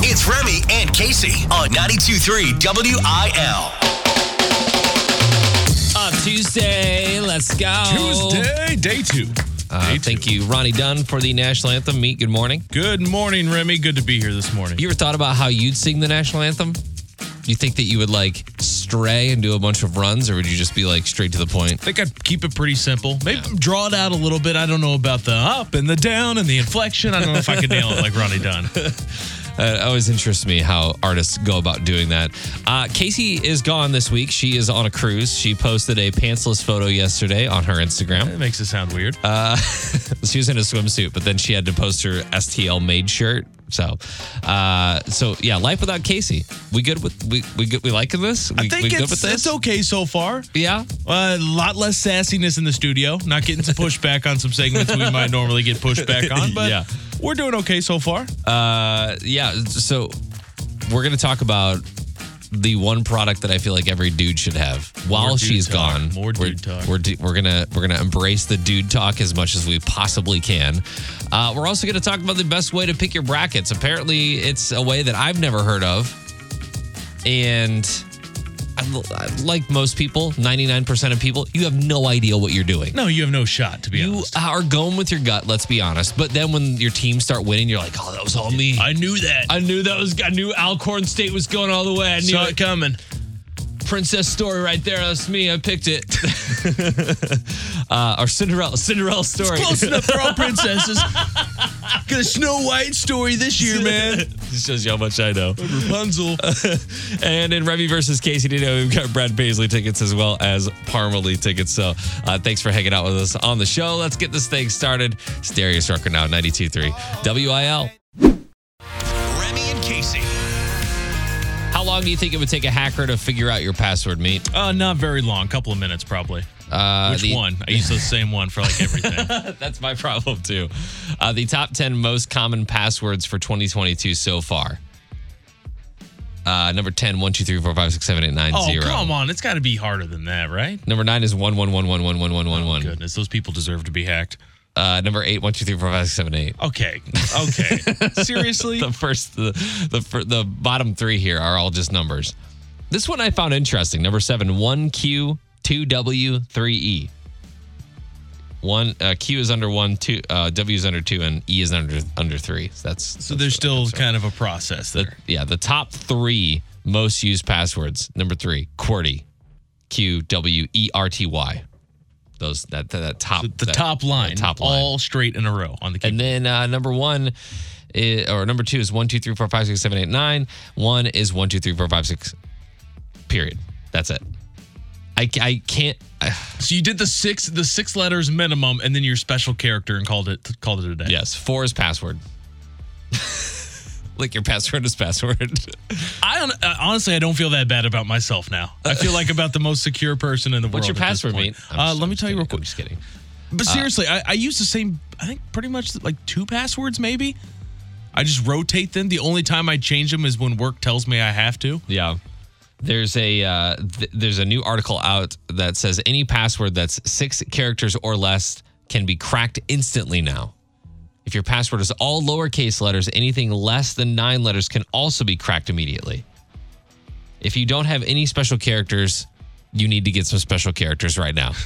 It's Remy and Casey on 92.3 WIL. Uh, Tuesday, let's go. Tuesday, day two. Uh, Day two. thank you, Ronnie Dunn, for the national anthem. Meet, good morning. Good morning, Remy. Good to be here this morning. You ever thought about how you'd sing the national anthem? You think that you would like stray and do a bunch of runs, or would you just be like straight to the point? I think I'd keep it pretty simple. Maybe draw it out a little bit. I don't know about the up and the down and the inflection. I don't know if I could nail it like Ronnie Dunn. Uh, it always interests me how artists go about doing that. Uh, Casey is gone this week. She is on a cruise. She posted a pantsless photo yesterday on her Instagram. It makes it sound weird. she was in a swimsuit, but then she had to post her STL made shirt. So, uh, so yeah, life without Casey. We good with we we good, we liking this? We, I think we good it's, with this? it's okay so far. Yeah. A lot less sassiness in the studio. Not getting some pushback on some segments we might normally get pushback on, but Yeah. We're doing okay so far. Uh, yeah. So we're gonna talk about the one product that I feel like every dude should have while she's talk. gone. More we're, dude talk. We're we're gonna we're gonna embrace the dude talk as much as we possibly can. Uh, we're also gonna talk about the best way to pick your brackets. Apparently, it's a way that I've never heard of, and. Like most people, 99% of people, you have no idea what you're doing. No, you have no shot, to be You honest. You are going with your gut, let's be honest. But then when your team start winning, you're like, oh, that was all me. I knew that. I knew that was. I knew Alcorn State was going all the way. I knew saw it. it coming. Princess story right there. That's me. I picked it. uh, or Cinderella. Cinderella story. Close enough for all princesses. Got a Snow White story this year, man. This shows you how much I know. Rapunzel. and in Remy versus Casey Dino, we've got Brad Paisley tickets as well as Parmalee tickets. So uh, thanks for hanging out with us on the show. Let's get this thing started. Stereo Strucker now, 92.3 WIL. Long do you think it would take a hacker to figure out your password, meet? Uh, not very long. A couple of minutes, probably. Uh, Which the- one? I use the same one for like everything. That's my problem too. Uh, the top 10 most common passwords for 2022 so far. Uh, number 10, 1, 2, 3, 4, 5, 6, 7, 8, 9, oh, 0. come on. It's got to be harder than that, right? Number 9 is 1, 1, 1, 1, 1, 1, 1, 1, 1. Goodness, those people deserve to be hacked. Uh, number 8, 1, 2, 3, 4, 5, 7, 8. Okay. Okay. Seriously? The first, the, the, the bottom three here are all just numbers. This one I found interesting. Number 7, 1Q, 2W, 3E. One uh, Q is under one, two uh, W is under two, and E is under under three. So that's So there's still kind of a process the there. yeah the top three most used passwords. Number three, QWERTY, Q W E R T Y. Those that that, that top The that- top line, top line. all straight in a row on the keyboard. and then uh, number one. Is, or number two is one two three four five six seven eight nine. One is one two three four five six. Period. That's it. I, I can't. So you did the six the six letters minimum, and then your special character, and called it called it a day. Yes, four is password. like your password is password. I hon- uh, honestly I don't feel that bad about myself now. I feel like about the most secure person in the What's world. What's your password, mate? Uh, let I'm me tell you kidding. real I'm quick. just kidding. But seriously, I, I use the same. I think pretty much like two passwords, maybe. I just rotate them. The only time I change them is when work tells me I have to. Yeah. There's a uh, th- there's a new article out that says any password that's six characters or less can be cracked instantly now. If your password is all lowercase letters, anything less than nine letters can also be cracked immediately. If you don't have any special characters, you need to get some special characters right now.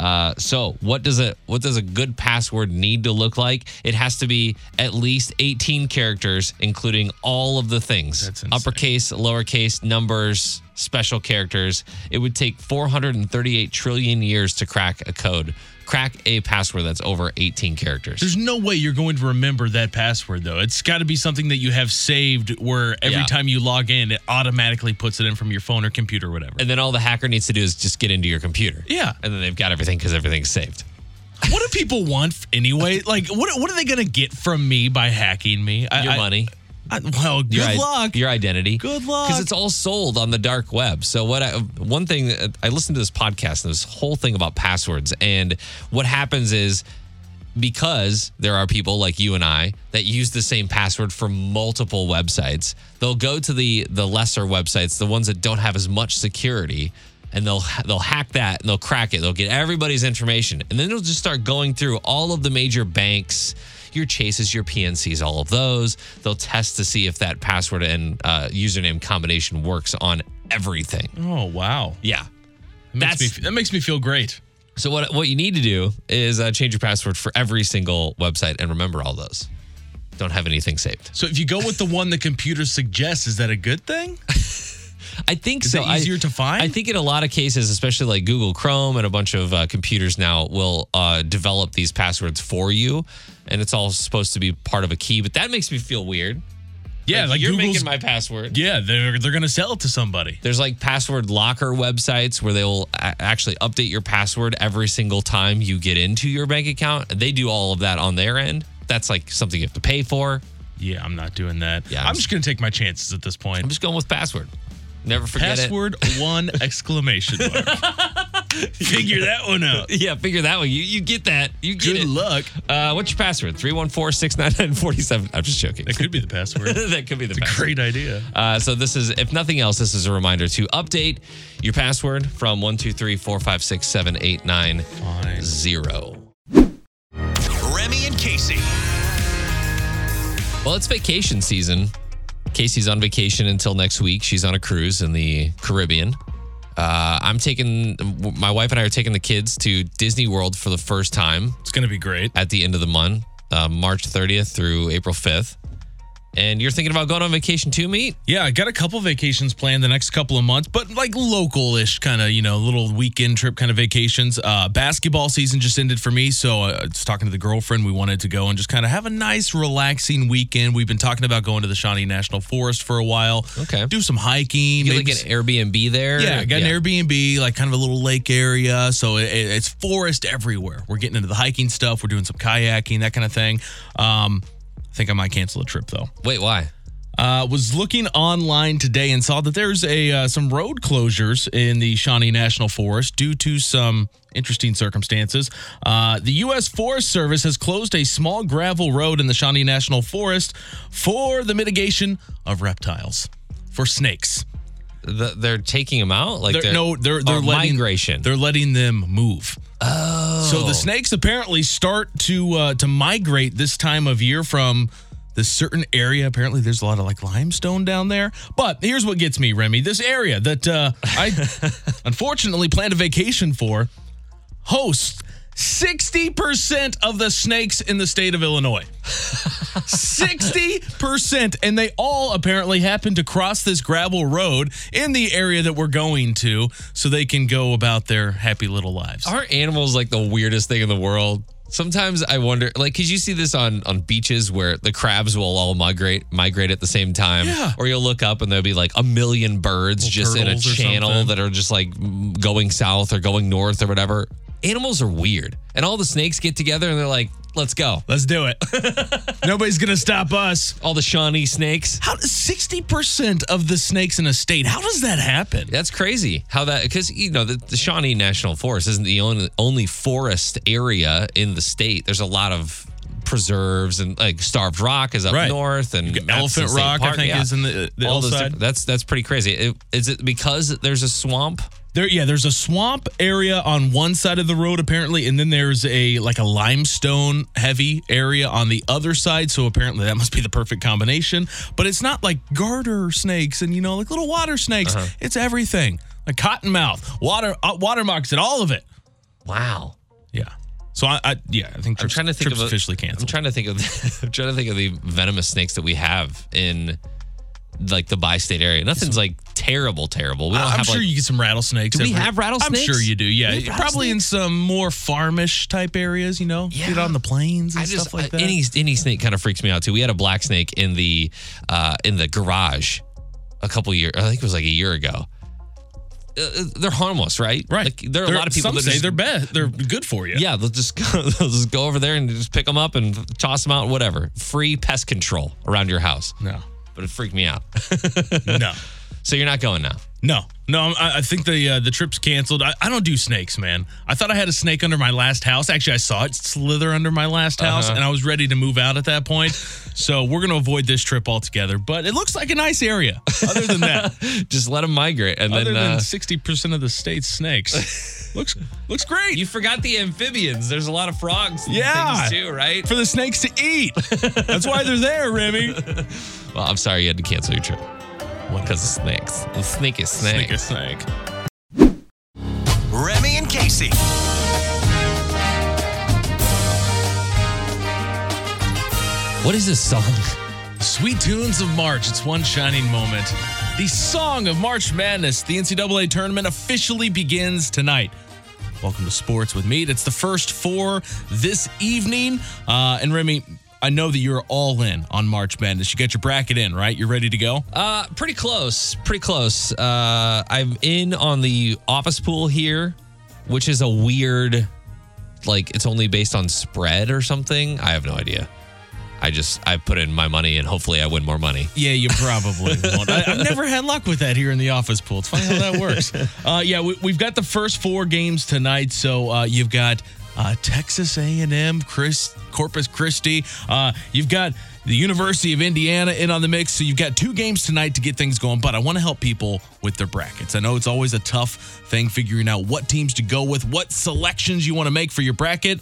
Uh, so what does a what does a good password need to look like? It has to be at least 18 characters, including all of the things. Uppercase, lowercase, numbers, special characters. It would take 438 trillion years to crack a code. Crack a password that's over 18 characters. There's no way you're going to remember that password though. It's got to be something that you have saved where every Yeah. time you log in, it automatically puts it in from your phone or computer or whatever. and then all the hacker needs to do is just get into your computer. Yeah. And then they've got everything because everything's saved. what do people want anyway? Like, what what are they gonna get from me by hacking me? Your I- money. I- well, good your, luck. Your identity. Good luck. Because it's all sold on the dark web. So what? I, one thing I listened to this podcast and this whole thing about passwords, and what happens is because there are people like you and I that use the same password for multiple websites, they'll go to the the lesser websites, the ones that don't have as much security, and they'll they'll hack that and they'll crack it. They'll get everybody's information, and then they'll just start going through all of the major banks, your chases, your PNCs, all of those. They'll test to see if that password and uh, username combination works on everything. Oh wow. Yeah. That makes, That's- me, that makes me feel great. So what what you need to do is uh, change your password for every single website and remember all those. Don't have anything saved. So if you go with the one the computer suggests, is that a good thing? I think Is so. it I- easier to find? I think in a lot of cases, especially like Google Chrome and a bunch of uh, computers now, will uh, develop these passwords for you, and it's all supposed to be part of a key. But that makes me feel weird. Yeah, like, you're Google's. making my password. yeah, they're they're gonna sell it to somebody. There's like password locker websites where they'll a- actually update your password every single time you get into your bank account. They do all of that on their end. That's like something you have to pay for. Yeah, I'm not doing that. Yeah, I'm I'm just gonna take my chances at this point. I'm just going with password. Never forget it. Password one exclamation mark. Figure that one out. Yeah, figure that one. You you get that. You get Good it. luck. Uh, what's your password? 314-699-47. I'm just joking. That could be the password. that could be the password. Great idea. Uh, so this is, if nothing else, this is a reminder to update your password from one two three four five six seven eight nine Fine. zero. Remy and Casey. Well, it's vacation season. Casey's on vacation until next week. She's on a cruise in the Caribbean. Uh, I'm taking my wife and I are taking the kids to Disney World for the first time It's gonna be great. at the end of the month, uh, March 30th through April 5th. And you're thinking about going on vacation too, meet? Yeah, I got a couple vacations planned the next couple of months, but like local-ish kind of, you know, little weekend trip kind of vacations. Uh, basketball season just ended for me, so uh, I was talking to the girlfriend. We wanted to go and just kind of have a nice, relaxing weekend. We've been talking about going to the Shawnee National Forest for a while. Okay. do some hiking. You maybe like an Airbnb there? Yeah, I got an Airbnb, like kind of a little lake area. So it, it- it's forest everywhere. We're getting into the hiking stuff. We're doing some kayaking, that kind of thing. Um, think I might cancel a trip though. Wait, why? Uh, was looking online today and saw that there's a uh, some road closures in the Shawnee National Forest due to some interesting circumstances. Uh, the U.S. Forest Service has closed a small gravel road in the Shawnee National Forest for the mitigation of reptiles, for snakes. The, they're taking them out? Like They're, they're, no, they're they're letting migration. They're letting them move. Oh. So the snakes apparently start to uh, to migrate this time of year from this certain area. Apparently, there's a lot of like limestone down there. But here's what gets me, Remy. This area that uh, I unfortunately planned a vacation for hosts 60% of the snakes in the state of Illinois. 60%. And they all apparently happen to cross this gravel road in the area that we're going to so they can go about their happy little lives. Aren't animals like the weirdest thing in the world? Sometimes I wonder, like, cause you see this on on beaches where the crabs will all migrate migrate at the same time, Yeah. or you'll look up and there'll be like a million birds just in a channel that are just like going south or going north or whatever. Animals are weird, and all the snakes get together and they're like, "Let's go!" Let's do it. Nobody's going to stop us. All the Shawnee snakes. How 60% of the snakes in a state, how does that happen? That's crazy. How that because you know the, the Shawnee National Forest isn't the only only forest area in the state. There's a lot of preserves and like Starved Rock is up Right. north and Elephant Rock, I think, yeah. is in the, the All those that's that's pretty crazy. It- Is it because there's a swamp? There, yeah, there's a swamp area on one side of the road apparently, and then there's a like a limestone heavy area on the other side. So apparently that must be the perfect combination. But it's not like garter snakes and you know like little water snakes. Uh-huh. It's everything, like cottonmouth, water, uh, water moccasin, all of it. Wow. Yeah. So I, I yeah, I think I'm trying to think trips of a, officially I'm trying to think of I'm trying to think of the venomous snakes that we have in like the bi-state area. Nothing's like terrible, terrible. We don't I'm have sure like you get some rattlesnakes. Do we every- have rattlesnakes? I'm sure you do. Yeah, probably in some more farmish type areas. You know, Yeah. get on the plains and I just stuff like that. any any snake kind of freaks me out too. We had a black snake in the uh, in the garage a couple years. I think it was like a year ago. Uh, they're harmless, right? right. Like, there are a lot of people that say just, they're bad. They're good for you. Yeah, they'll just go, they'll just go over there and just pick them up and toss them out. Whatever. Free pest control around your house. No. But it freaked me out. No. So you're not going now. No, no, I, I think the uh, the trip's canceled. I, I don't do snakes, man. I thought I had a snake under my last house. Actually, I saw it slither under my last house, Uh-huh. and I was ready to move out at that point. so we're gonna avoid this trip altogether. But it looks like a nice area. Other than that, Just let them migrate, and other then uh, than sixty percent of the state's snakes, looks looks great. you forgot the amphibians. There's a lot of frogs, Yeah. things too, right? for the snakes to eat. That's why they're there, Remy. Well, I'm sorry you had to cancel your trip because of snakes. The snake is snake. Snake is snake. Remy and Casey. What is this song? Sweet tunes of March. It's one shining moment. The song of March Madness. The NCAA tournament officially begins tonight. Welcome to Sports with me. It's the first four this evening. Uh, and Remy, I know that you're all in on March Madness. You got your bracket in, right? You're ready to go? Uh, pretty close. Pretty close. Uh, I'm in on the office pool here, which is a weird, like it's only based on spread or something. I have no idea. I just I put in my money and hopefully I win more money. Yeah, you probably won't. I, I've never had luck with that here in the office pool. It's funny how that works. Uh, yeah, we, we've got the first four games tonight. So uh, you've got uh, Texas A&M, Chris, Corpus Christi. Uh, you've got the University of Indiana in on the mix. So you've got two games tonight to get things going. But I want to help people with their brackets. I know it's always a tough thing figuring out what teams to go with, what selections you want to make for your bracket.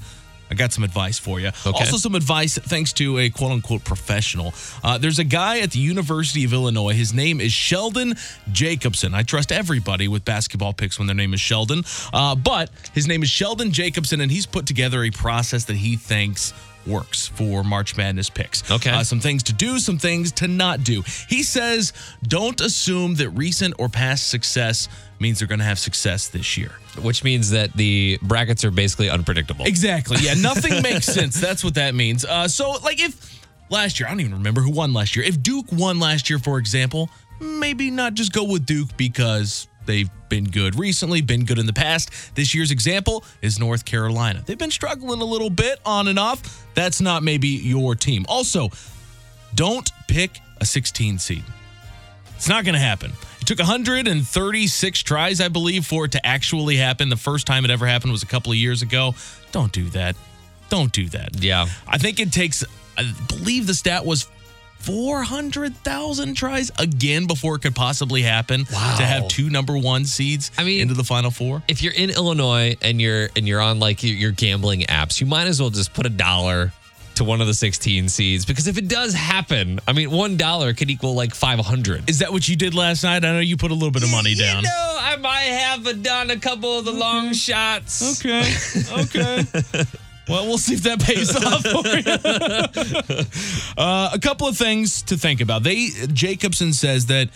I got some advice for you. Okay. Also, some advice thanks to a quote unquote professional. Uh, there's a guy at the University of Illinois. His name is Sheldon Jacobson. I trust everybody with basketball picks when their name is Sheldon. Uh, but his name is Sheldon Jacobson, and he's put together a process that he thinks works for March Madness picks. Okay. Uh, some things to do, some things to not do. He says, don't assume that recent or past success means they're going to have success this year. Which means that the brackets are basically unpredictable. Exactly. Yeah, nothing makes sense. That's what that means. Uh, so, like, if last year, I don't even remember who won last year. If Duke won last year, for example, maybe not just go with Duke because they've been good recently, been good in the past. This year's example is North Carolina. They've been struggling a little bit on and off. That's not maybe your team. Also, don't pick a 16 seed. It's not going to happen. It took 136 tries, I believe, for it to actually happen. The first time it ever happened was a couple of years ago. Don't do that. Don't do that. Yeah. I think it takes, I believe the stat was 400,000 tries again before it could possibly happen Wow. to have two number one seeds I mean- into the final four. If you're in Illinois and you're and you're on like your, gambling apps, you might as well just put a dollar to one of the 16 seeds because if it does happen, I mean, one dollar could equal like 500. Is that what you did last night? I know you put a little bit of money down. You know, I might have done a couple of the long shots. Okay. Okay. Well, we'll see if that pays off for you. uh, a couple of things to think about. They Jacobson says that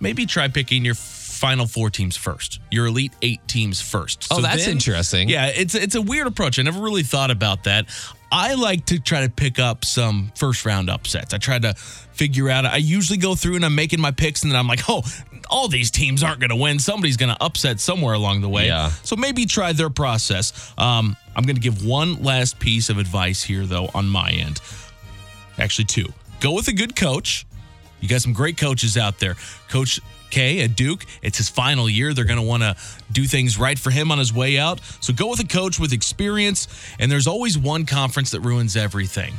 maybe try picking your final four teams first. Your elite eight teams first. Oh, that's interesting. Yeah, it's it's a weird approach. I never really thought about that. I like to try to pick up some first round upsets. I try to figure out. I usually go through and I'm making my picks, and then I'm like, oh, all these teams aren't going to win. Somebody's going to upset somewhere along the way. Yeah. So maybe try their process. Um, I'm going to give one last piece of advice here, though, on my end. Actually, two. Go with a good coach. You got some great coaches out there. Coach K at Duke, it's his final year. They're going to want to do things right for him on his way out. So go with a coach with experience. And there's always one conference that ruins everything.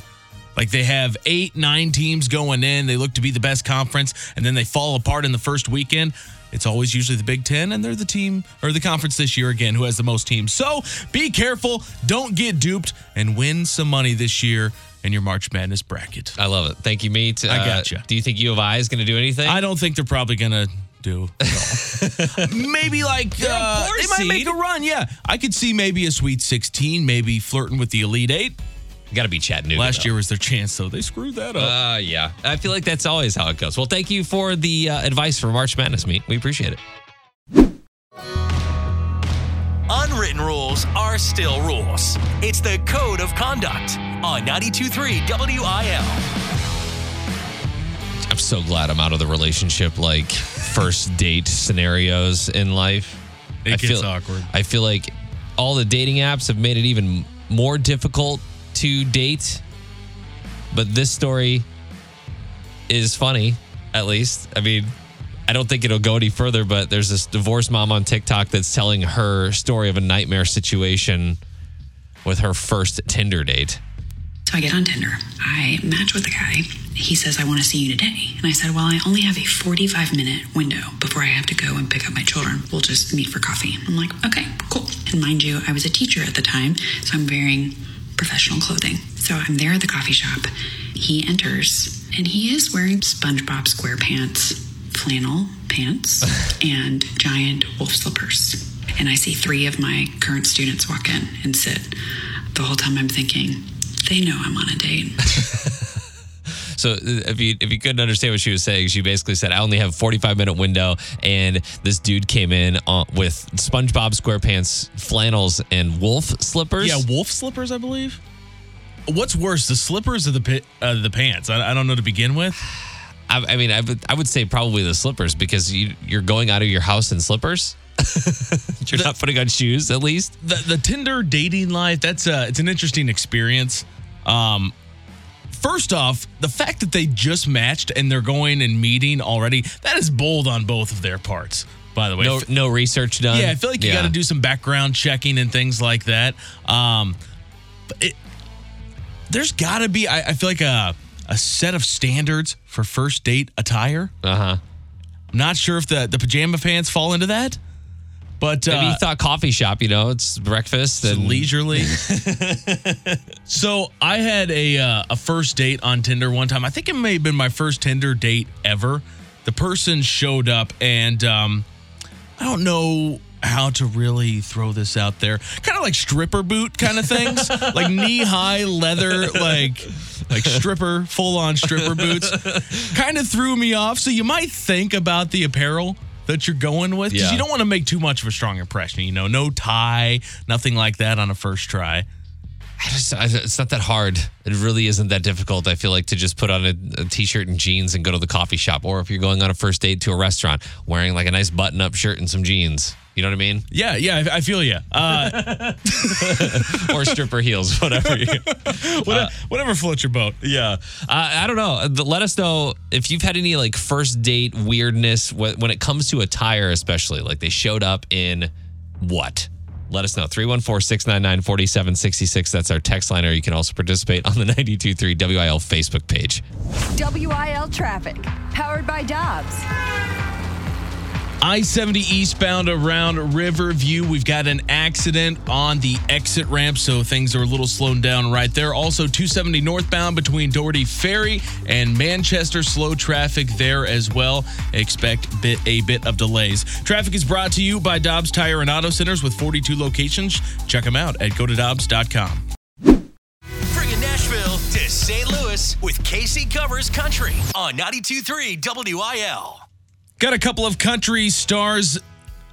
Like they have eight, nine teams going in. They look to be the best conference, and then they fall apart in the first weekend. It's always usually the Big Ten, and they're the team or the conference this year again who has the most teams. So be careful. Don't get duped and win some money this year in your March Madness bracket. I love it. Thank you, mate. I gotcha. Do you think U of I is going to do anything? I don't think they're probably gonna do at maybe like uh, they might make a run. Yeah, I could see maybe a Sweet 16, maybe flirting with the Elite Eight. Got to be Chattanooga. Last though. year was their chance, though. They screwed that up. Uh, yeah. I feel like that's always how it goes. Well, thank you for the uh, advice for March Madness, meet. We appreciate it. Unwritten rules are still rules. It's the code of conduct on 92.3 WIL. I'm so glad I'm out of the relationship, like first date scenarios in life. It I gets feel, awkward. I feel like all the dating apps have made it even more difficult to date. But this story is funny, at least. I mean, I don't think it'll go any further, but there's this divorced mom on TikTok that's telling her story of a nightmare situation with her first Tinder date. So I get on Tinder. I match with a guy. He says, I want to see you today. And I said, Well, I only have a 45 minute window before I have to go and pick up my children. We'll just meet for coffee. I'm like, Okay, cool. And mind you, I was a teacher at the time, so I'm wearing professional clothing. So I'm there at the coffee shop. He enters, and he is wearing SpongeBob SquarePants flannel pants and giant wolf slippers. And I see three of my current students walk in and sit. The whole time I'm thinking, they know I'm on a date. So uh, if you if you couldn't understand what she was saying, she basically said, "I only have 45 minute window," and this dude came in on, with SpongeBob SquarePants flannels and wolf slippers. Yeah, wolf slippers, I believe. What's worse, the slippers or the uh, the pants? I, I don't know to begin with. I, I mean, I would I would say probably the slippers because you you're going out of your house in slippers. you're not putting on shoes at least. The the Tinder dating life that's uh it's an interesting experience. Um, first off, the fact that they just matched and they're going and meeting already that is bold on both of their parts. By the way, No no research done. Yeah, I feel like you Yeah. got to do some background checking and things like that. Um, but it, there's got to be, I, I feel like a a set of standards for first date attire. Uh huh. I'm not sure if the the pajama pants fall into that, but Maybe uh, you thought coffee shop. You know, it's breakfast it's and leisurely. so I had a uh, a first date on Tinder one time. I think it may have been my first Tinder date ever. The person showed up, and um, I don't know how to really throw this out there. Kind of like stripper boot kind of things, like knee high leather, like like stripper full on stripper boots. Kind of threw me off. So you might think about the apparel that you're going with because Yeah. you don't want to make too much of a strong impression. You know, no tie, nothing like that on a first try. I just, I, it's not that hard. It really isn't that difficult. I feel like to just put on a, a t-shirt and jeans and go to the coffee shop, or if you're going on a first date to a restaurant, wearing like a nice button-up shirt and some jeans. You know what I mean? Yeah, yeah, I, I feel you. Uh, Or stripper heels, whatever. You, whatever, whatever floats your boat. yeah. Uh, I don't know. Uh, Let us know if you've had any like first date weirdness when it comes to attire, especially like they showed up in what. Let us know. 314 699 4766. That's our text line, or you can also participate on the 923 WIL Facebook page. WIL traffic, powered by Dobbs. I 70 eastbound around Riverview. We've got an accident on the exit ramp, so things are a little slowed down right there. Also, 270 northbound between Dougherty Ferry and Manchester. Slow traffic there as well. Expect bit, a bit of delays. Traffic is brought to you by Dobbs Tire and Auto Centers with 42 locations. Check them out at gotodobbs.com. Bringing Nashville to St. Louis with Casey Covers Country on 92.3 WIL. Got a couple of country stars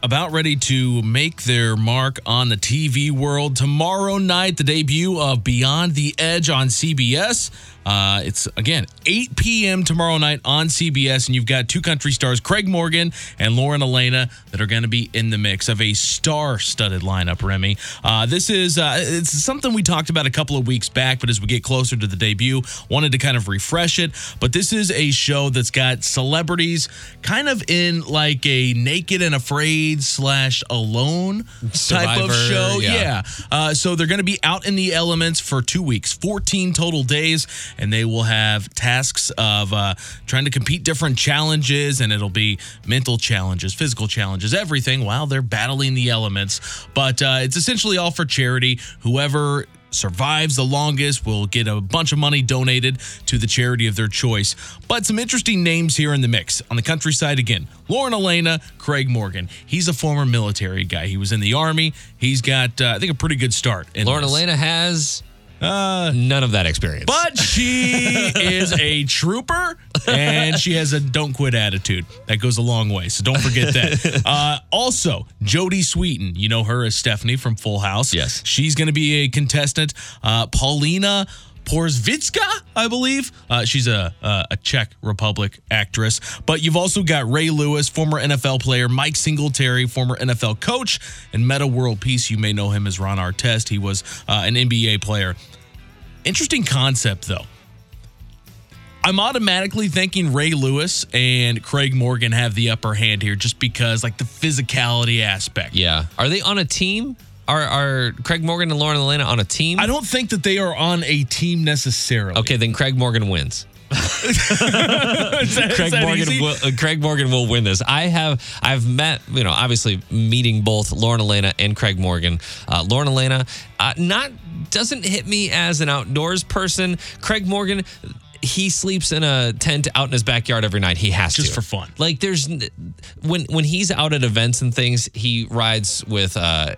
about ready to make their mark on the TV world. Tomorrow night, the debut of Beyond the Edge on CBS. Uh, it's again 8 p.m. tomorrow night on CBS, and you've got two country stars, Craig Morgan and Lauren Alaina, that are going to be in the mix of a star-studded lineup. Remy, uh, this is uh, it's something we talked about a couple of weeks back, but as we get closer to the debut, wanted to kind of refresh it. But this is a show that's got celebrities kind of in like a Naked and Afraid slash Alone type of show. yeah. yeah. Uh, so they're going to be out in the elements for two weeks, 14 total days, and they will have tasks of uh, trying to compete different challenges, and it'll be mental challenges, physical challenges, everything while they're battling the elements. But uh, it's essentially all for charity. Whoever survives the longest will get a bunch of money donated to the charity of their choice. But some interesting names here in the mix. On the countryside again, Lauren Alaina, Craig Morgan. He's a former military guy. He was in the army. He's got, uh, I think, a pretty good start. in Lauren this. Alaina has uh, none of that experience. But she is a trooper and she has a don't quit attitude. That goes a long way. So don't forget that. Uh, also, Jodie Sweetin, you know her as Stephanie from Full House. Yes. She's going to be a contestant. Uh, Paulina Porizkova, I believe. Uh, she's a, a a Czech Republic actress. But you've also got Ray Lewis, former NFL player, Mike Singletary, former NFL coach, and Meta World Peace. You may know him as Ron Artest. He was uh, an NBA player. Interesting concept, though. I'm automatically thinking Ray Lewis and Craig Morgan have the upper hand here just because, like, the physicality aspect. Yeah. Are they on a team? Are are Craig Morgan and Lauren Alaina on a team? I don't think that they are on a team necessarily. Okay, then Craig Morgan wins. That- Craig Morgan easy? will, uh, Craig Morgan will win this. I have I've met you know obviously meeting both Lauren Alaina and Craig Morgan. Uh, Lauren Alaina uh, not doesn't hit me as an outdoors person. Craig Morgan. He sleeps in a tent out in his backyard every night. He has Just to for fun. Like there's when when he's out at events and things, he rides with uh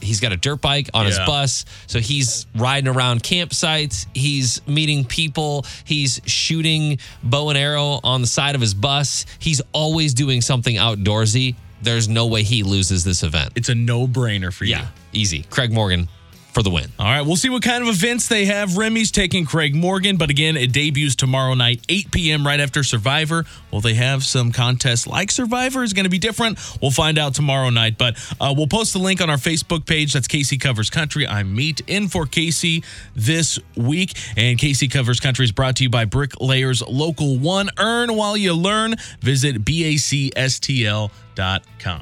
he's got a dirt bike on his bus. So he's riding around campsites. He's meeting people. He's shooting bow and arrow on the side of his bus. He's always doing something outdoorsy. There's no way he loses this event. It's a no brainer for you. Yeah, easy. Craig Morgan for the win. All right, we'll see what kind of events they have. Remy's taking Craig Morgan, but again, it debuts tomorrow night, 8 p.m., right after Survivor. Will they have some contests like Survivor? Is going to be different. We'll find out tomorrow night, but uh, we'll post the link on our Facebook page. That's Casey Covers Country. I'm Meet in for Casey this week, and Casey Covers Country is brought to you by Bricklayers Local One. Earn while you learn. Visit bacstl.com.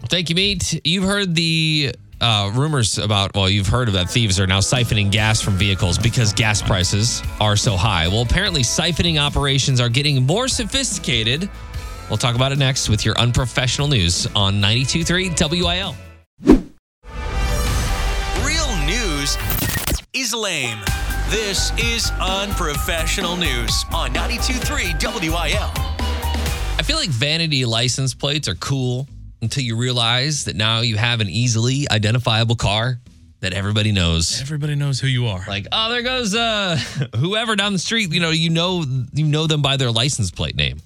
Thank you, mate. You've heard the uh, rumors about, well, you've heard of that thieves are now siphoning gas from vehicles because gas prices are so high. Well, apparently, siphoning operations are getting more sophisticated. We'll talk about it next with your unprofessional news on 92.3 WIL. Real news is lame. This is unprofessional news on 92.3 WIL. I feel like vanity license plates are cool until you realize that now you have an easily identifiable car that everybody knows. Everybody knows who you are. Like, oh, there goes uh whoever down the street, you know, you know you know them by their license plate name.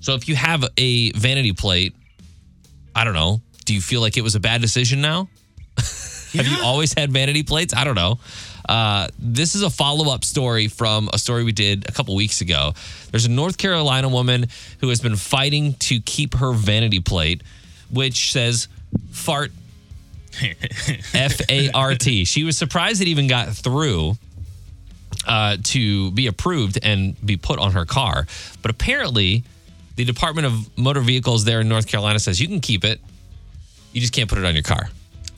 So if you have a vanity plate, I don't know, do you feel like it was a bad decision now? have you always had vanity plates? I don't know. Uh, this is a follow up story from a story we did a couple weeks ago. There's a North Carolina woman who has been fighting to keep her vanity plate, which says fart F A R T. She was surprised it even got through uh, to be approved and be put on her car. But apparently, the Department of Motor Vehicles there in North Carolina says you can keep it. You just can't put it on your car.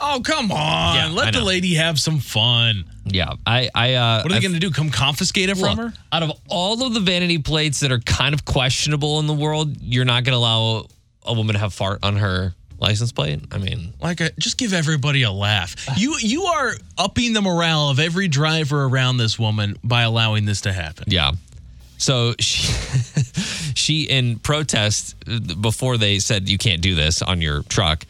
Oh, come on. Yeah, Let the lady have some fun. Yeah, I, I, uh, What are they going to do? Come confiscate it from Look, her? Out of all of the vanity plates that are kind of questionable in the world, you're not going to allow a woman to have fart on her license plate. I mean, Like, a, just give everybody a laugh. You you are upping the morale of every driver around this woman by allowing this to happen. Yeah. So she, she in protest uh, before they said you can't do this on your truck,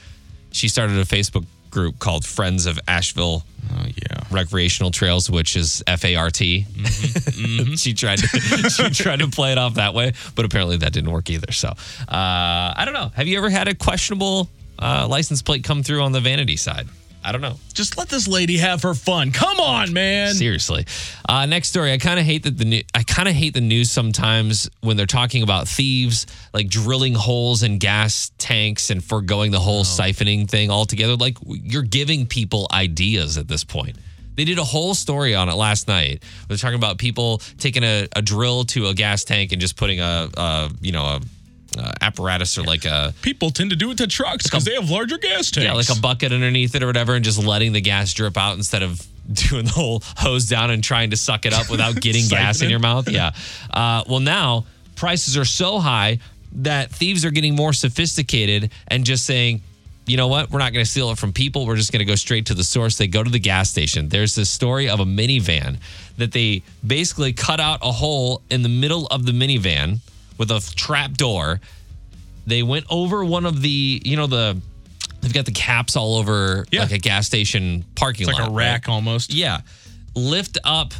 she started a Facebook group called Friends of Asheville Oh yeah. Recreational Trails, which is F A R T. Mm-hmm. she tried to she tried to play it off that way, but apparently that didn't work either. So uh, I don't know. Have you ever had a questionable uh, license plate come through on the vanity side? I don't know. Just let this lady have her fun. Come on, man. Seriously. Uh, next story. I kind of hate that the new, I kind of hate the news sometimes when they're talking about thieves like drilling holes in gas tanks and foregoing the whole siphoning thing altogether. Like you're giving people ideas at this point. They did a whole story on it last night. They're talking about people taking a, a drill to a gas tank and just putting a, a you know a, uh apparatus or like a People tend to do it to trucks because they have larger gas tanks. yeah, like a bucket underneath it or whatever, and just letting the gas drip out instead of doing the whole hose down and trying to suck it up without getting gas in your mouth. Yeah. Uh, well, now prices are so high that thieves are getting more sophisticated and just saying, you know what? We're not going to steal it from people. We're just going to go straight to the source. They go to the gas station. There's this story of a minivan that they basically cut out a hole in the middle of the minivan with a trap door. They went over one of the, you know, the they've got the caps all over Yeah. like a gas station parking lot. It's like lot. a rack right? almost. Yeah. Lift up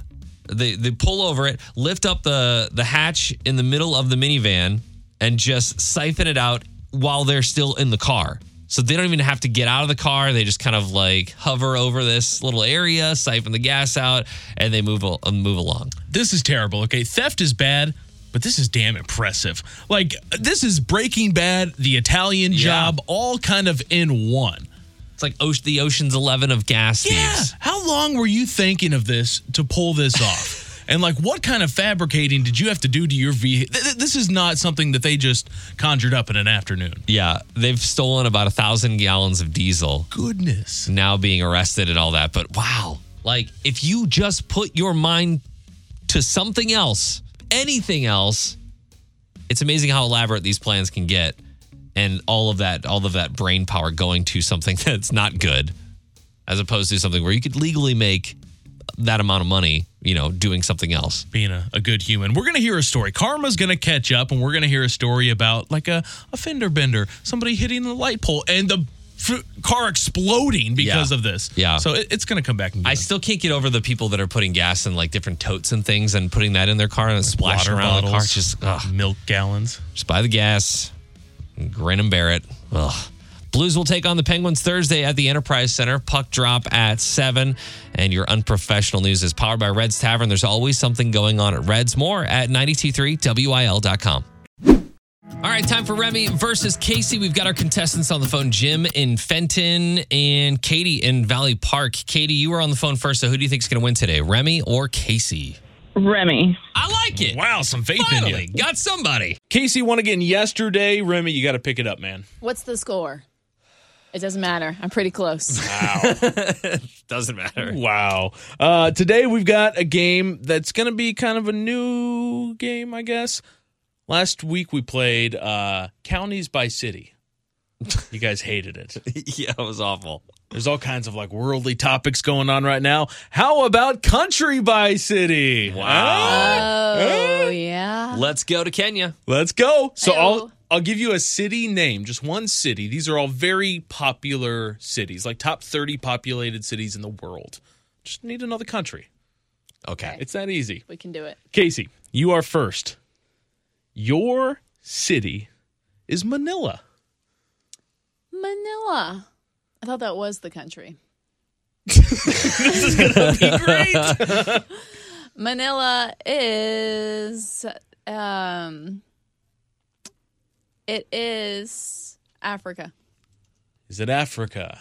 they they pull over it, lift up the the hatch in the middle of the minivan and just siphon it out while they're still in the car. So they don't even have to get out of the car. They just kind of like hover over this little area, siphon the gas out, and they move move along. This is terrible. Okay, theft is bad, but this is damn impressive. Like this is Breaking Bad, The Italian Job, all kind of in one. It's like Oce- the Ocean's Eleven of gas Yeah. thieves. How long were you thinking of this to pull this off? And like, what kind of fabricating did you have to do to your vehicle? This is not something that they just conjured up in an afternoon. Yeah, they've stolen about a thousand gallons of diesel. Goodness. Now being arrested and all that. But wow, like if you just put your mind to something else, anything else, it's amazing how elaborate these plans can get, and all of that, all of that brain power going to something that's not good, as opposed to something where you could legally make that amount of money, you know, doing something else. being a, a good human. We're going to hear a story. Karma's going to catch up, and we're going to hear a story about like a, a fender bender, somebody hitting the light pole, and the f- car exploding because Yeah. of this. Yeah. So it, it's going to come back and I still can't get over the people that are putting gas in like different totes and things and putting that in their car and it's splashing around the car. just ugh. milk gallons. Just buy the gas, and grin and bear it. Ugh. Blues will take on the Penguins Thursday at the Enterprise Center. Puck drop at 7. And your unprofessional news is powered by Red's Tavern. There's always something going on at Red's. More at 923wil.com. All right, time for Remy versus Casey. We've got our contestants on the phone Jim in Fenton and Katie in Valley Park. Katie, you were on the phone first. So who do you think is going to win today, Remy or Casey? Remy. I like it. Wow, some faith in Finally, you. got somebody. Casey won again yesterday. Remy, you got to pick it up, man. What's the score? It doesn't matter. I'm pretty close. Wow. Doesn't matter. Wow. Uh, today we've got a game that's going to be kind of a new game, I guess. Last week we played uh, Counties by City. You guys hated it. yeah, it was awful. There's all kinds of like worldly topics going on right now. How about Country by City? Wow. Oh, yeah. Let's go to Kenya. Let's go. So I'll I'll give you a city name, just one city. These are all very popular cities, like top 30 populated cities in the world. Just need another country. Okay. It's that easy. We can do it. Casey, you are first. Your city is Manila. Manila. I thought that was the country. This is going to be great. Manila is um it is Africa. is it Africa?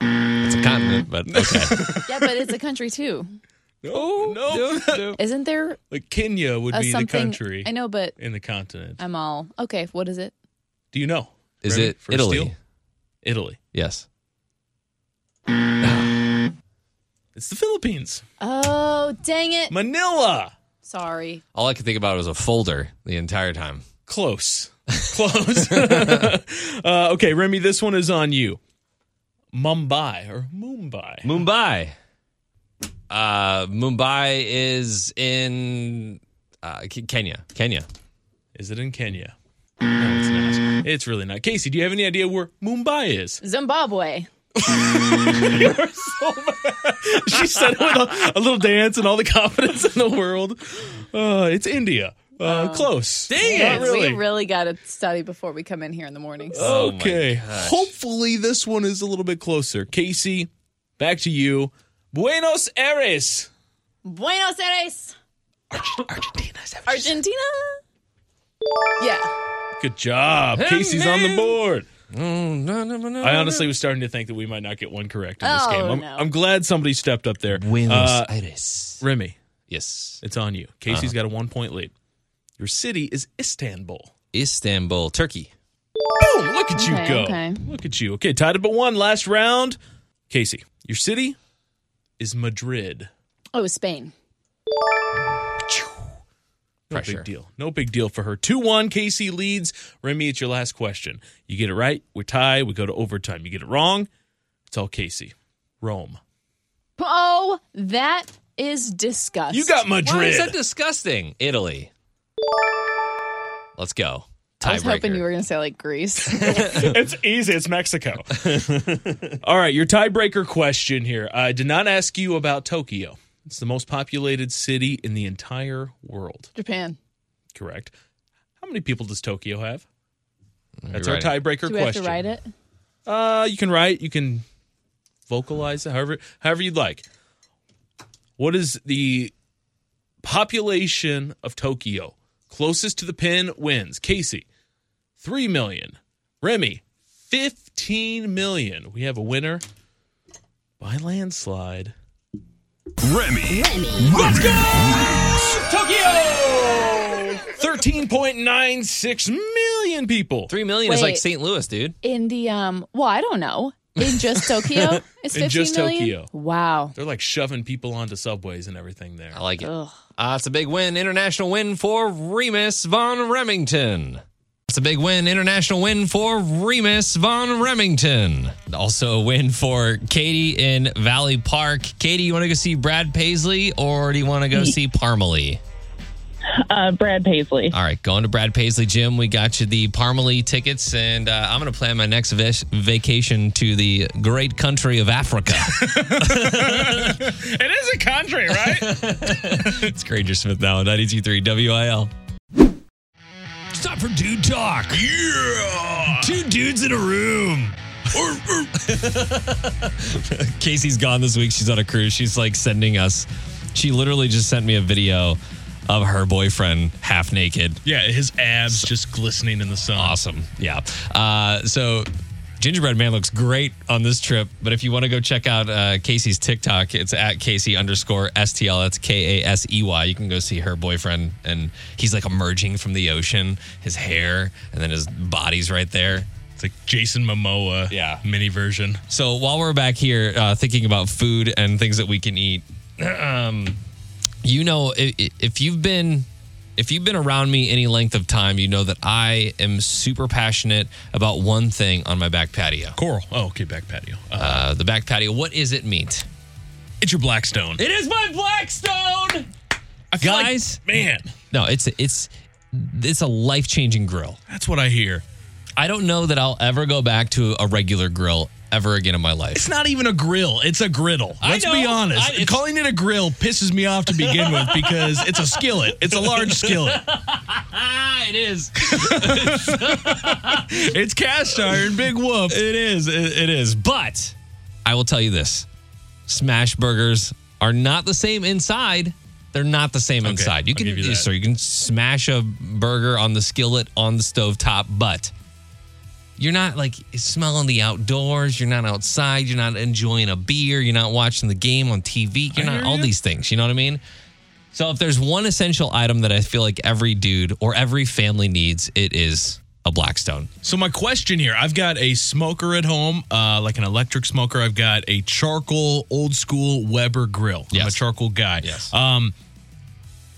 It's a continent, but okay. Yeah, but it's a country too. No, no, no. Isn't there Like Kenya would a be the something country I know, but in the continent. I'm all okay, what is it? Do you know? Is Ready it for Italy? steal? Italy. Yes. It's the Philippines. Oh, dang it. Manila. Sorry. All I could think about was a folder the entire time. Close. Close. uh, okay, Remy, this one is on you. Mumbai or Mumbai. Mumbai. Uh, Mumbai is in uh, Kenya. Kenya. Is it in Kenya? No, it's not. It's really not. Casey, do you have any idea where Mumbai is? Zimbabwe. She said it with a, a little dance and all the confidence in the world. Uh, it's India. Uh, close. Dang Not it. really. We really got to study before we come in here in the mornings. Oh my Okay. gosh. Hopefully, this one is a little bit closer. Casey, back to you. Buenos Aires. Buenos Aires. Argentina. Argentina? Yeah. Good job. Casey's on the board. Oh, no, no, no, no, I honestly was starting to think that we might not get one correct in this Oh, game. I'm, no. I'm glad somebody stepped up there. Buenos Uh, Aires. Remy, Yes. it's on you. Casey's Uh-huh. got a one point lead. Your city is Istanbul. Istanbul, Turkey. Boom! Look at you Okay, go. okay. Look at you. Okay, tied up at one. Last round. Casey, your city is Madrid. Oh, Spain. No Pressure. big deal. No big deal for her. 2 1. Casey leads. Remy, it's your last question. You get it right, we tie. We go to overtime. You get it wrong, it's all Casey. Rome. Oh, that is disgusting. You got Why is Madrid. that disgusting? Italy. Let's go. I was hoping you were going to say like Greece. it's easy. It's Mexico. all right, your tiebreaker question here. I did not ask you about Tokyo. It's the most populated city in the entire world. Japan. Correct. How many people does Tokyo have? That's our tiebreaker Do we have question. to write it? Uh, you can write, you can vocalize it, however, however you'd like. What is the population of Tokyo? Closest to the pin wins. Casey, three million. Remy, fifteen million. We have a winner by landslide. Remy. Let's go! Tokyo! 13.96 million people. Three million is like St. Louis, dude. In the um, well, I don't know. In just Tokyo, it's In 15 just million? Tokyo. Wow. They're like shoving people onto subways and everything there. I like it. Ugh. Uh, it's a big win, international win for Remus von Remington. It's a big win, international win for Remus von Remington. Also a win for Katie in Valley Park. Katie, you want to go see Brad Paisley or do you want to go see Parmalee? Uh, Brad Paisley. All right, going to Brad Paisley Jim. We got you the Parmalee tickets, and uh, I'm going to plan my next vac- vacation to the great country of Africa. It is a country, right? it's Granger Smith now on 92.3 WIL. Stop for Dude Talk. yeah. Two dudes in a room. Casey's gone this week. She's on a cruise. She's like sending us. She literally just sent me a video of her boyfriend half naked. Yeah, his abs just glistening in the sun. Awesome. Yeah. Uh, so Gingerbread Man looks great on this trip. But if you want to go check out uh, Casey's TikTok, it's at Casey underscore STL. That's K A S E Y. You can go see her boyfriend, and he's like emerging from the ocean. His hair, and then his body's right there. It's like Jason Momoa Yeah. mini version. So while we're back here uh, thinking about food and things that we can eat, um, you know, if, if you've been if you've been around me any length of time, you know that I am super passionate about one thing on my back patio. Coral. Oh, okay, back patio. Uh, Uh, the back patio. What is it meat? it's your Blackstone. It is my Blackstone. I feel like- Guys, man, no, it's it's it's a life changing grill. that's what I hear. I don't know that I'll ever go back to a regular grill ever again in my life. It's not even a grill. It's a griddle. Let's be know. honest. I- Calling it a grill pisses me off to begin with because it's a skillet. It's a large skillet. It is. It's cast iron. Big whoop. It is. It, it is. But I will tell you this smash burgers are not the same inside. They're not the same inside. You I'll can you so you can smash a burger on the skillet on the stove top, but you're not like smelling the outdoors. You're not outside. You're not enjoying a beer. You're not watching the game on TV. You're I not all you. these things. You know what I mean? So if there's one essential item that I feel like every dude or every family needs, it is a Blackstone. So my question here, I've got a smoker at home, uh, like an electric smoker. I've got a charcoal old school Weber grill. I'm a charcoal guy. Yes. Um,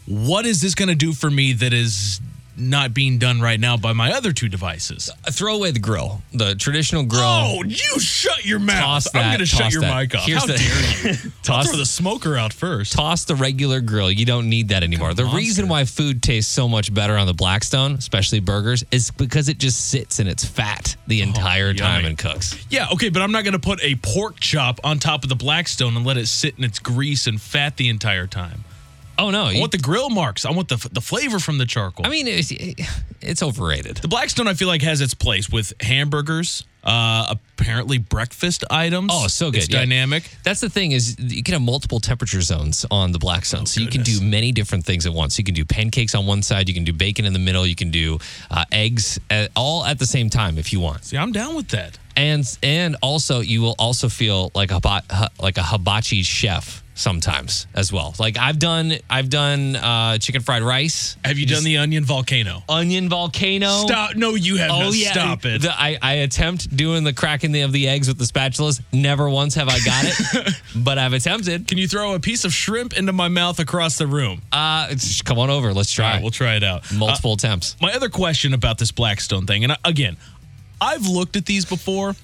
what is this going to do for me that is not being done right now by my other two devices? Uh, throw away the grill, the traditional grill. Oh, you shut your mouth. That. I'm going to shut your that. mic off. Here's How the, dare you? toss, Throw the smoker out first. toss the regular grill. You don't need that anymore. The monster. reason why food tastes so much better on the Blackstone, especially burgers, is because it just sits in its fat the oh, entire time Oh, yummy. and cooks. Yeah, okay, but I'm not going to put a pork chop on top of the Blackstone and let it sit in its grease and fat the entire time. Oh no! I you- want the grill marks. I want the the flavor from the charcoal. I mean, it's, it's overrated. The Blackstone, I feel like, has its place with hamburgers, uh, apparently breakfast items. Oh, so good. It's Yeah. dynamic. That's the thing is you can have multiple temperature zones on the Blackstone, so you can do Oh, many different things at once. You can do pancakes on one side, you can do bacon in the middle, you can do uh, eggs at, all at the same time if you want. See, I'm down with that. and and also you will also feel like a like a hibachi chef sometimes as well. Like I've done I've done uh, chicken fried rice. Have you done the onion volcano? onion volcano? Stop! No, you have Oh not. yeah, Stop it. The- I, I attempt doing the cracking the, of the eggs with the spatulas. Never once have I got it, but I've attempted. Can you throw a piece of shrimp into my mouth across the room? Uh, it's- come on over. Let's try. right, we'll try it out. Multiple attempts. Uh, my other question about this Blackstone thing, and I, again, I've looked at these before.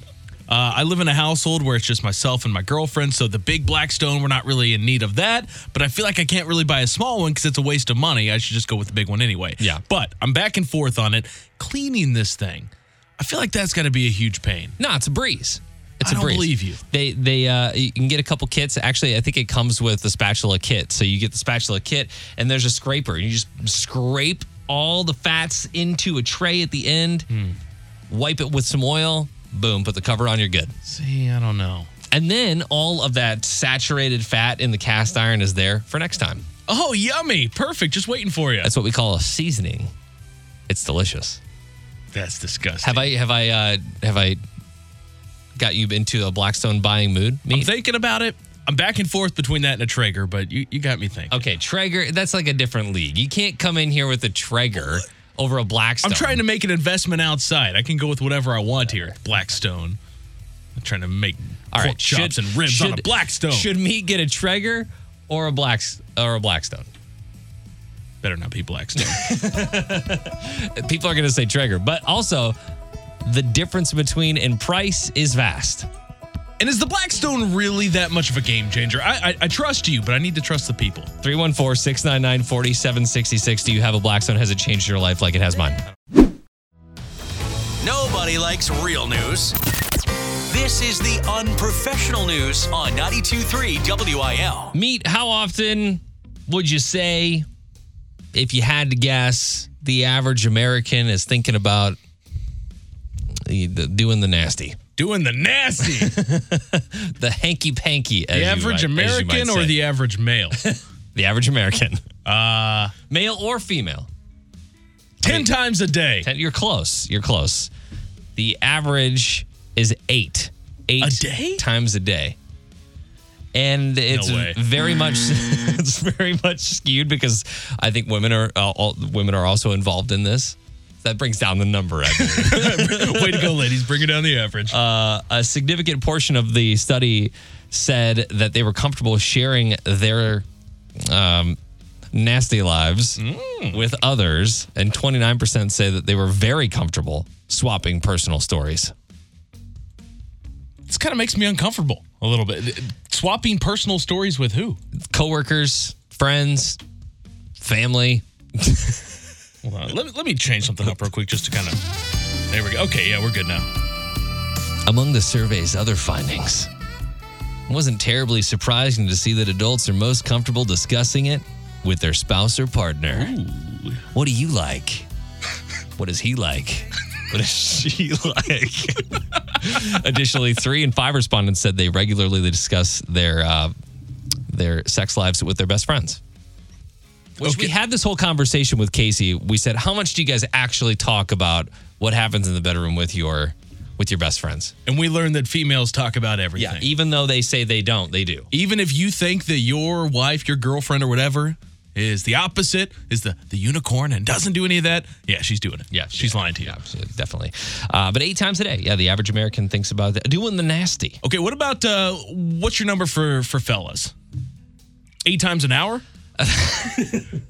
Uh, I live in a household where it's just myself and my girlfriend, so the big Blackstone, we're not really in need of that. But I feel like I can't really buy a small one because it's a waste of money. I should just go with the big one anyway. Yeah. But I'm back and forth on it. Cleaning this thing, I feel like that's got to be a huge pain. No, it's a breeze. It's I a don't breeze. believe you. They they uh you can get a couple kits. Actually, I think it comes with the spatula kit. So you get the spatula kit and there's a scraper. You just scrape all the fats into a tray at the end. Hmm. Wipe it with some oil. Boom, put the cover on, you're good. See, I don't know. And then all of that saturated fat in the cast iron is there for next time. Oh, yummy. Perfect. Just waiting for you. That's what we call a seasoning. It's delicious. That's disgusting. Have I have I uh have I got you into a Blackstone buying mood? Me? I'm thinking about it. I'm back and forth between that and a Traeger, but you, you got me thinking. Okay, Traeger, that's like a different league. You can't come in here with a Traeger over a Blackstone. I'm trying to make an investment outside. I can go with whatever I want here. Blackstone. I'm trying to make All right, chops and ribs on a Blackstone. Should me get a Traeger or a black or a Blackstone? Better not be Blackstone. People are going to say Traeger, but also the difference between in price is vast. And is the Blackstone really that much of a game changer? I, I, I trust you, but I need to trust the people. 314 699 4766. Do you have a Blackstone? Has it changed your life like it has mine? Nobody likes real news. This is the unprofessional news on 92.3 WIL. Meet, how often would you say, if you had to guess, the average American is thinking about the- the- doing the nasty? Doing the nasty. The hanky panky. the you average might- you American or the average male? the average American, Uh, male or female? 10 times a day. You're close. You're close. The average is eight. Eight A day? times a day. And it's way. very much it's very much skewed because I think women are uh, all, women are also involved in this. That brings down the number. Way to go, ladies. Bring it down the average. uh, a significant portion of the study said that they were comfortable sharing their um, nasty lives with others, and 29% say that they were very comfortable swapping personal stories. this kind of makes me uncomfortable a little bit. Swapping personal stories with who? Coworkers, friends, family. Hold on. Let me, let me change something up real quick just to kind of. There we go. Okay, yeah, we're good now. Among the survey's other findings, it wasn't terribly surprising to see that adults are most comfortable discussing it with their spouse or partner. What do you like? What does he like? What does she like? Additionally, three and five respondents said they regularly discuss their uh, their sex lives with their best friends. Which we had this whole conversation with Casey. We said, "How much do you guys actually talk about what happens in the bedroom with your with your best friends?" And we learned that females talk about everything. Yeah, even though they say they don't, they do. Even if you think that your wife, your girlfriend, or whatever is the opposite, is the, the unicorn and doesn't do any of that, yeah, she's doing it. Yeah, She's lying to you. Yeah, absolutely, definitely. Uh, but eight times a day, yeah, the average American thinks about that, doing the nasty. Okay, what about uh, what's your number for for fellas? Eight times an hour?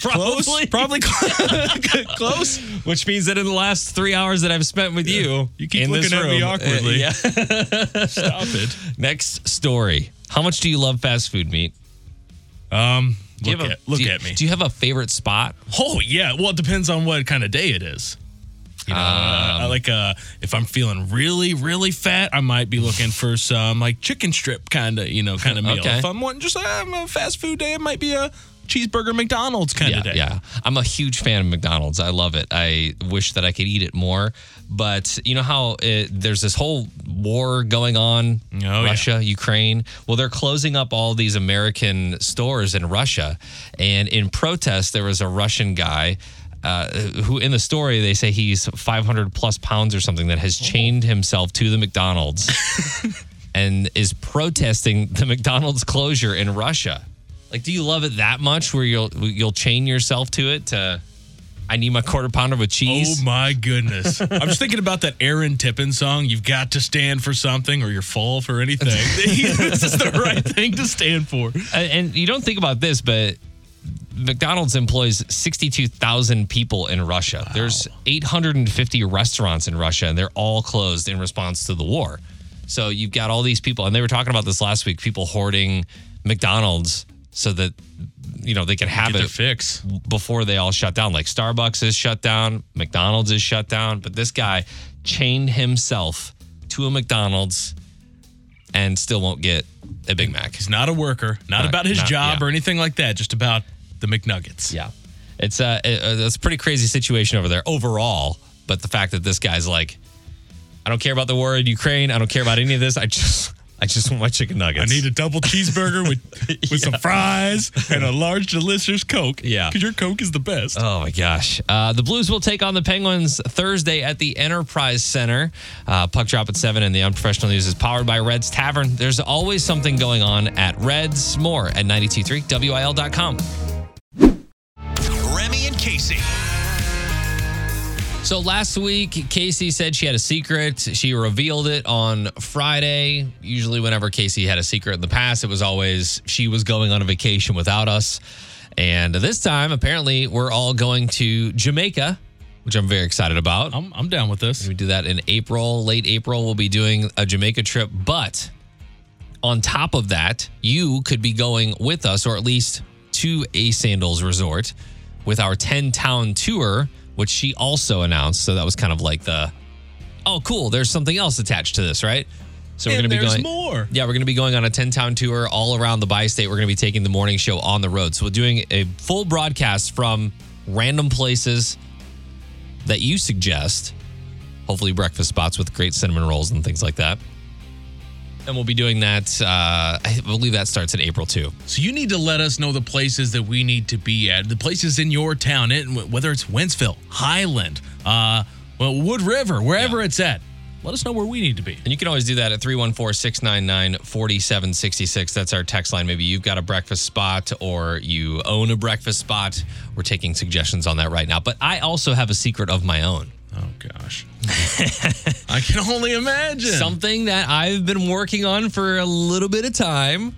Close? Probably close. Which means that in the last three hours that I've spent with you, You keep looking at me awkwardly. uh, yeah. Stop it. Next story. How much do you love fast food meat? Um, look a- at look you- at me. Do you have a favorite spot? Oh yeah. Well, it depends on what kind of day it is. You know, uh, like uh, if I'm feeling really, really fat, I might be looking for some like chicken strip kind of, you know, kind of meal. Okay. If I'm wanting just uh, a fast food day, it might be a cheeseburger McDonald's kind yeah, of day. yeah. I'm a huge fan of McDonald's. I love it. I wish that I could eat it more. But you know how it, there's this whole war going on, Oh, yeah. Russia, Ukraine. Well, they're closing up all these American stores in Russia, and in protest, there was a Russian guy. Uh, who in the story they say he's 500 plus pounds or something that has chained himself to the McDonald's and is protesting the McDonald's closure in Russia. Like, do you love it that much where you'll you'll chain yourself to it? To I need my quarter pounder with cheese. Oh my goodness! I'm just thinking about that Aaron Tippin song. You've got to stand for something, or you're full for anything. this is the right thing to stand for. And- and you don't think about this, but McDonald's employs 62,000 people in Russia. There's 850 restaurants in Russia, and they're all closed in response to the war. So you've got all these people, and they were talking about this last week people hoarding McDonald's so that, you know, they can have Get it fix. before they all shut down. Like Starbucks is shut down, McDonald's is shut down, but this guy chained himself to a McDonald's and still won't get a Big Mac. He's not a worker. Not, Not- about his not- job yeah. or anything like that. Just about the McNuggets. Yeah. It's a, it's a pretty crazy situation over there overall. But the fact that this guy's like, I don't care about the war in Ukraine. I don't care about any of this. I just, I just want my chicken nuggets. I need a double cheeseburger with, with some fries and a large delicious Coke. Yeah. Because your Coke is the best. Oh my gosh. Uh, the Blues will take on the Penguins Thursday at the Enterprise Center. Uh, puck drop at 7, and the unprofessional news is powered by Reds Tavern. There's always something going on at Reds. More at 923wil.com. Remy and Casey. So last week, Casey said she had a secret. She revealed it on Friday. Usually, whenever Casey had a secret in the past, it was always she was going on a vacation without us. And this time, apparently, we're all going to Jamaica, which I'm very excited about. I'm, I'm down with this. We do that in April, late April. We'll be doing a Jamaica trip. But on top of that, you could be going with us, or at least to a Sandals resort with our 10 town tour, which she also announced. So that was kind of like the, oh, cool, there's something else attached to this, right? So we're going to be there's going. more. Yeah, we're going to be going on a 10 town tour all around the bi state. We're going to be taking the morning show on the road. So we're doing a full broadcast from random places that you suggest. Hopefully, breakfast spots with great cinnamon rolls and things like that. And we'll be doing that. Uh, I believe that starts in April too. So you need to let us know the places that we need to be at, the places in your town, whether it's Wentzville, Highland, uh, well, Wood River, wherever Yeah. it's at. Let us know where we need to be. And you can always do that at 314 699 4766. That's our text line. Maybe you've got a breakfast spot or you own a breakfast spot. We're taking suggestions on that right now. But I also have a secret of my own. Oh gosh, I can only imagine. Something that I've been working on for a little bit of time.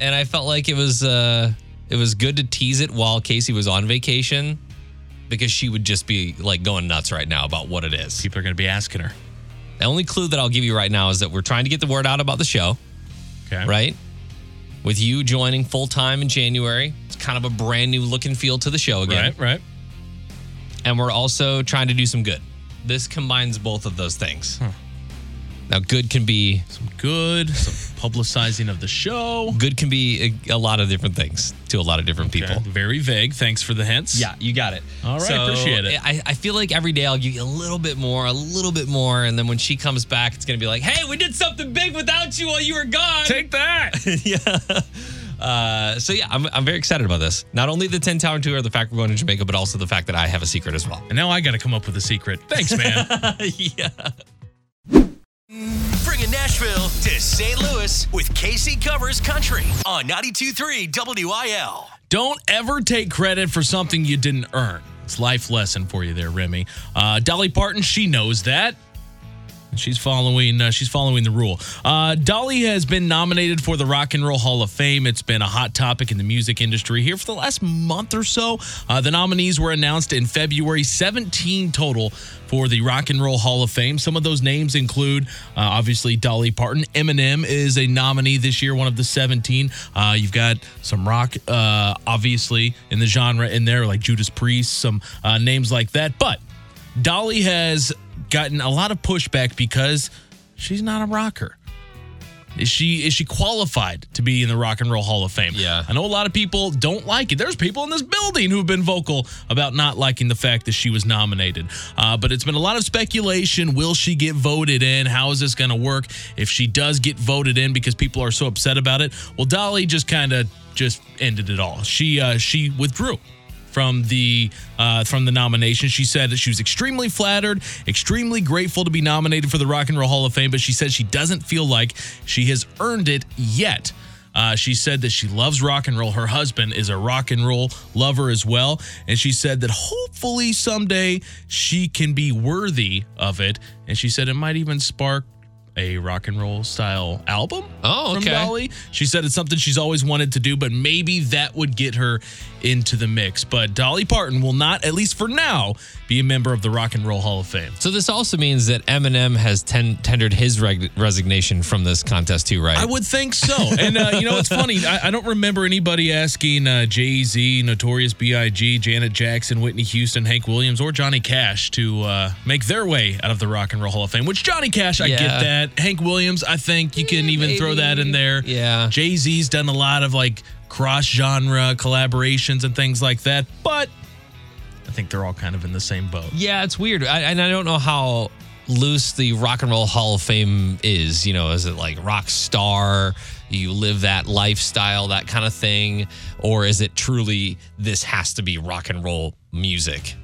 And I felt like it was uh it was good to tease it while Casey was on vacation because she would just be like going nuts right now about what it is. People are going to be asking her. The only clue that I'll give you right now is that we're trying to get the word out about the show. Okay, right? With you joining full time in January, it's kind of a brand new look and feel to the show again. right, right. And we're also trying to do some good. This combines both of those things. Now, good can be Some good, some publicizing of the show. good can be a, a lot of different things to a lot of different people. Very vague. Thanks for the hints. Yeah, you got it. All right, appreciate it. I, I feel like every day I'll give you a little bit more, a little bit more, and then when she comes back, it's gonna be like, "Hey, we did something big without you while you were gone." Take that. yeah. Uh, so yeah, I'm, I'm very excited about this. Not only the 10 town tour, the fact we're going to Jamaica, but also the fact that I have a secret as well. and now I got to come up with a secret. Thanks, man. yeah. Bringing Nashville to St. Louis with Casey Covers Country on 92.3 WIL. Don't ever take credit for something you didn't earn. It's life lesson for you there, Remy. Uh, Dolly Parton, she knows that. She's following. Uh, she's following the rule. Uh, Dolly has been nominated for the Rock and Roll Hall of Fame. It's been a hot topic in the music industry here for the last month or so. Uh, the nominees were announced in February, 17 total for the Rock and Roll Hall of Fame. Some of those names include, uh, obviously, Dolly Parton. Eminem is a nominee this year, one of the 17. Uh, you've got some rock, uh, obviously, in the genre in there, like Judas Priest, some names like that. But Dolly has gotten a lot of pushback because she's not a rocker. Is she is she qualified to be in the Rock and Roll Hall of Fame? Yeah. I know a lot of people don't like it. There's people in this building who've been vocal about not liking the fact that she was nominated. Uh, but it's been a lot of speculation. Will she get voted in? How is this going to work if she does get voted in because people are so upset about it? Well, Dolly just kind of just ended it all. She uh, she withdrew from the uh, from the nomination. She said that she was extremely flattered, extremely grateful to be nominated for the Rock and Roll Hall of Fame, but she said she doesn't feel like she has earned it yet. Uh, she said that she loves rock and roll. Her husband is a rock and roll lover as well. And she said that hopefully someday she can be worthy of it. And she said it might even spark a rock and roll style album Oh, from okay. Dolly. She said it's something she's always wanted to do, but maybe that would get her into the mix. But Dolly Parton will not, at least for now, be a member of the Rock and Roll Hall of Fame. So this also means that Eminem has ten- tendered his reg- resignation from this contest too, right? I would think so. And, uh, you know, it's funny. I, I don't remember anybody asking uh, Jay Z, Notorious B.I.G., Janet Jackson, Whitney Houston, Hank Williams, or Johnny Cash to uh, make their way out of the Rock and Roll Hall of Fame, which Johnny Cash, I Yeah. get that. Hank Williams, I think you can even throw that in there. Yeah. Jay Z's done a lot of like cross genre collaborations and things like that, but I think they're all kind of in the same boat. Yeah, it's weird. I, and I don't know how loose the Rock and Roll Hall of Fame is. You know, is it like rock star? You live that lifestyle, that kind of thing, or is it truly this has to be rock and roll music?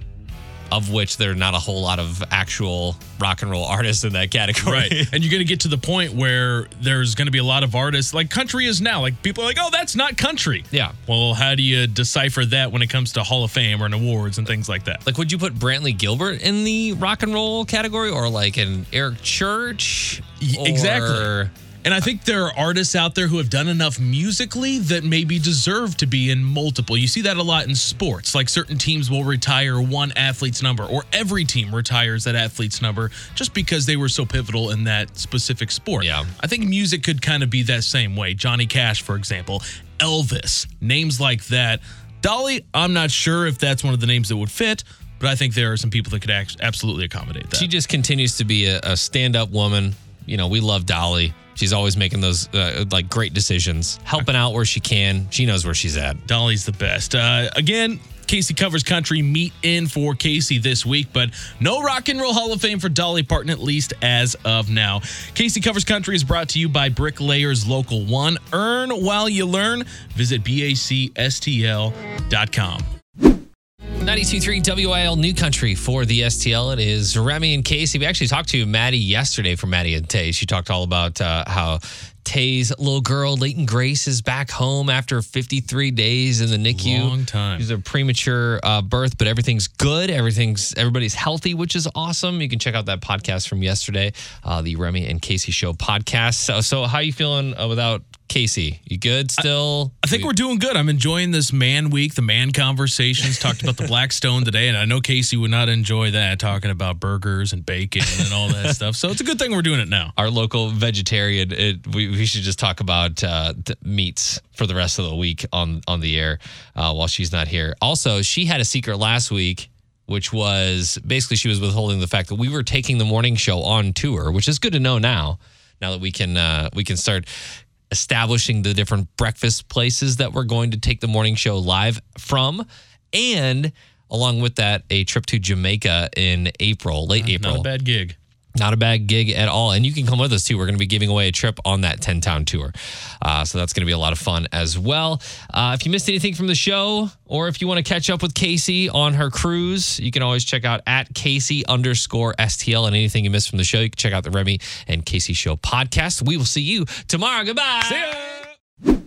Of which there are not a whole lot of actual rock and roll artists in that category. Right. and you're going to get to the point where there's going to be a lot of artists like country is now. Like people are like, oh, that's not country. Yeah. Well, how do you decipher that when it comes to Hall of Fame or an awards and things like that? Like, would you put Brantley Gilbert in the rock and roll category or like an Eric Church? Y- exactly. And I think there are artists out there who have done enough musically that maybe deserve to be in multiple. You see that a lot in sports. Like certain teams will retire one athlete's number, or every team retires that athlete's number just because they were so pivotal in that specific sport. Yeah. I think music could kind of be that same way. Johnny Cash, for example, Elvis, names like that. Dolly, I'm not sure if that's one of the names that would fit, but I think there are some people that could absolutely accommodate that. She just continues to be a, a stand up woman. You know, we love Dolly. She's always making those uh, like great decisions, helping out where she can. She knows where she's at. Dolly's the best. Uh, again, Casey covers country meet in for Casey this week, but no Rock and Roll Hall of Fame for Dolly Parton, at least as of now. Casey covers country is brought to you by Bricklayers Local One. Earn while you learn. Visit bacstl.com. 92.3 WIL New Country for the STL. It is Remy and Casey. We actually talked to Maddie yesterday from Maddie and Tae. She talked all about uh, how Tae's little girl, Leighton Grace, is back home after 53 days in the NICU. Long time. She's a premature uh, birth, but everything's good. Everything's everybody's healthy, which is awesome. You can check out that podcast from yesterday, uh, the Remy and Casey Show podcast. So, so how are you feeling uh, without Casey? You good still? I think we're doing good. I'm enjoying this man week, the man conversations. Talked about the Blackstone today, and I know Casey would not enjoy that, talking about burgers and bacon and all that stuff. So it's a good thing we're doing it now. our local vegetarian. It, we, we should just talk about uh, meats for the rest of the week on on the air uh, while she's not here. Also, she had a secret last week, which was basically she was withholding the fact that we were taking the morning show on tour, which is good to know now. Now that we can uh, we can start establishing the different breakfast places that we're going to take the morning show live from, and along with that, a trip to Jamaica in April, late April Not a bad gig. Not a bad gig at all. And you can come with us too. We're going to be giving away a trip on that 10 town tour. Uh, so that's going to be a lot of fun as well. Uh, if you missed anything from the show, or if you want to catch up with Casey on her cruise, you can always check out at Casey underscore STL. And anything you missed from the show, you can check out the Remy and Casey Show podcast. We will see you tomorrow. Goodbye. See ya.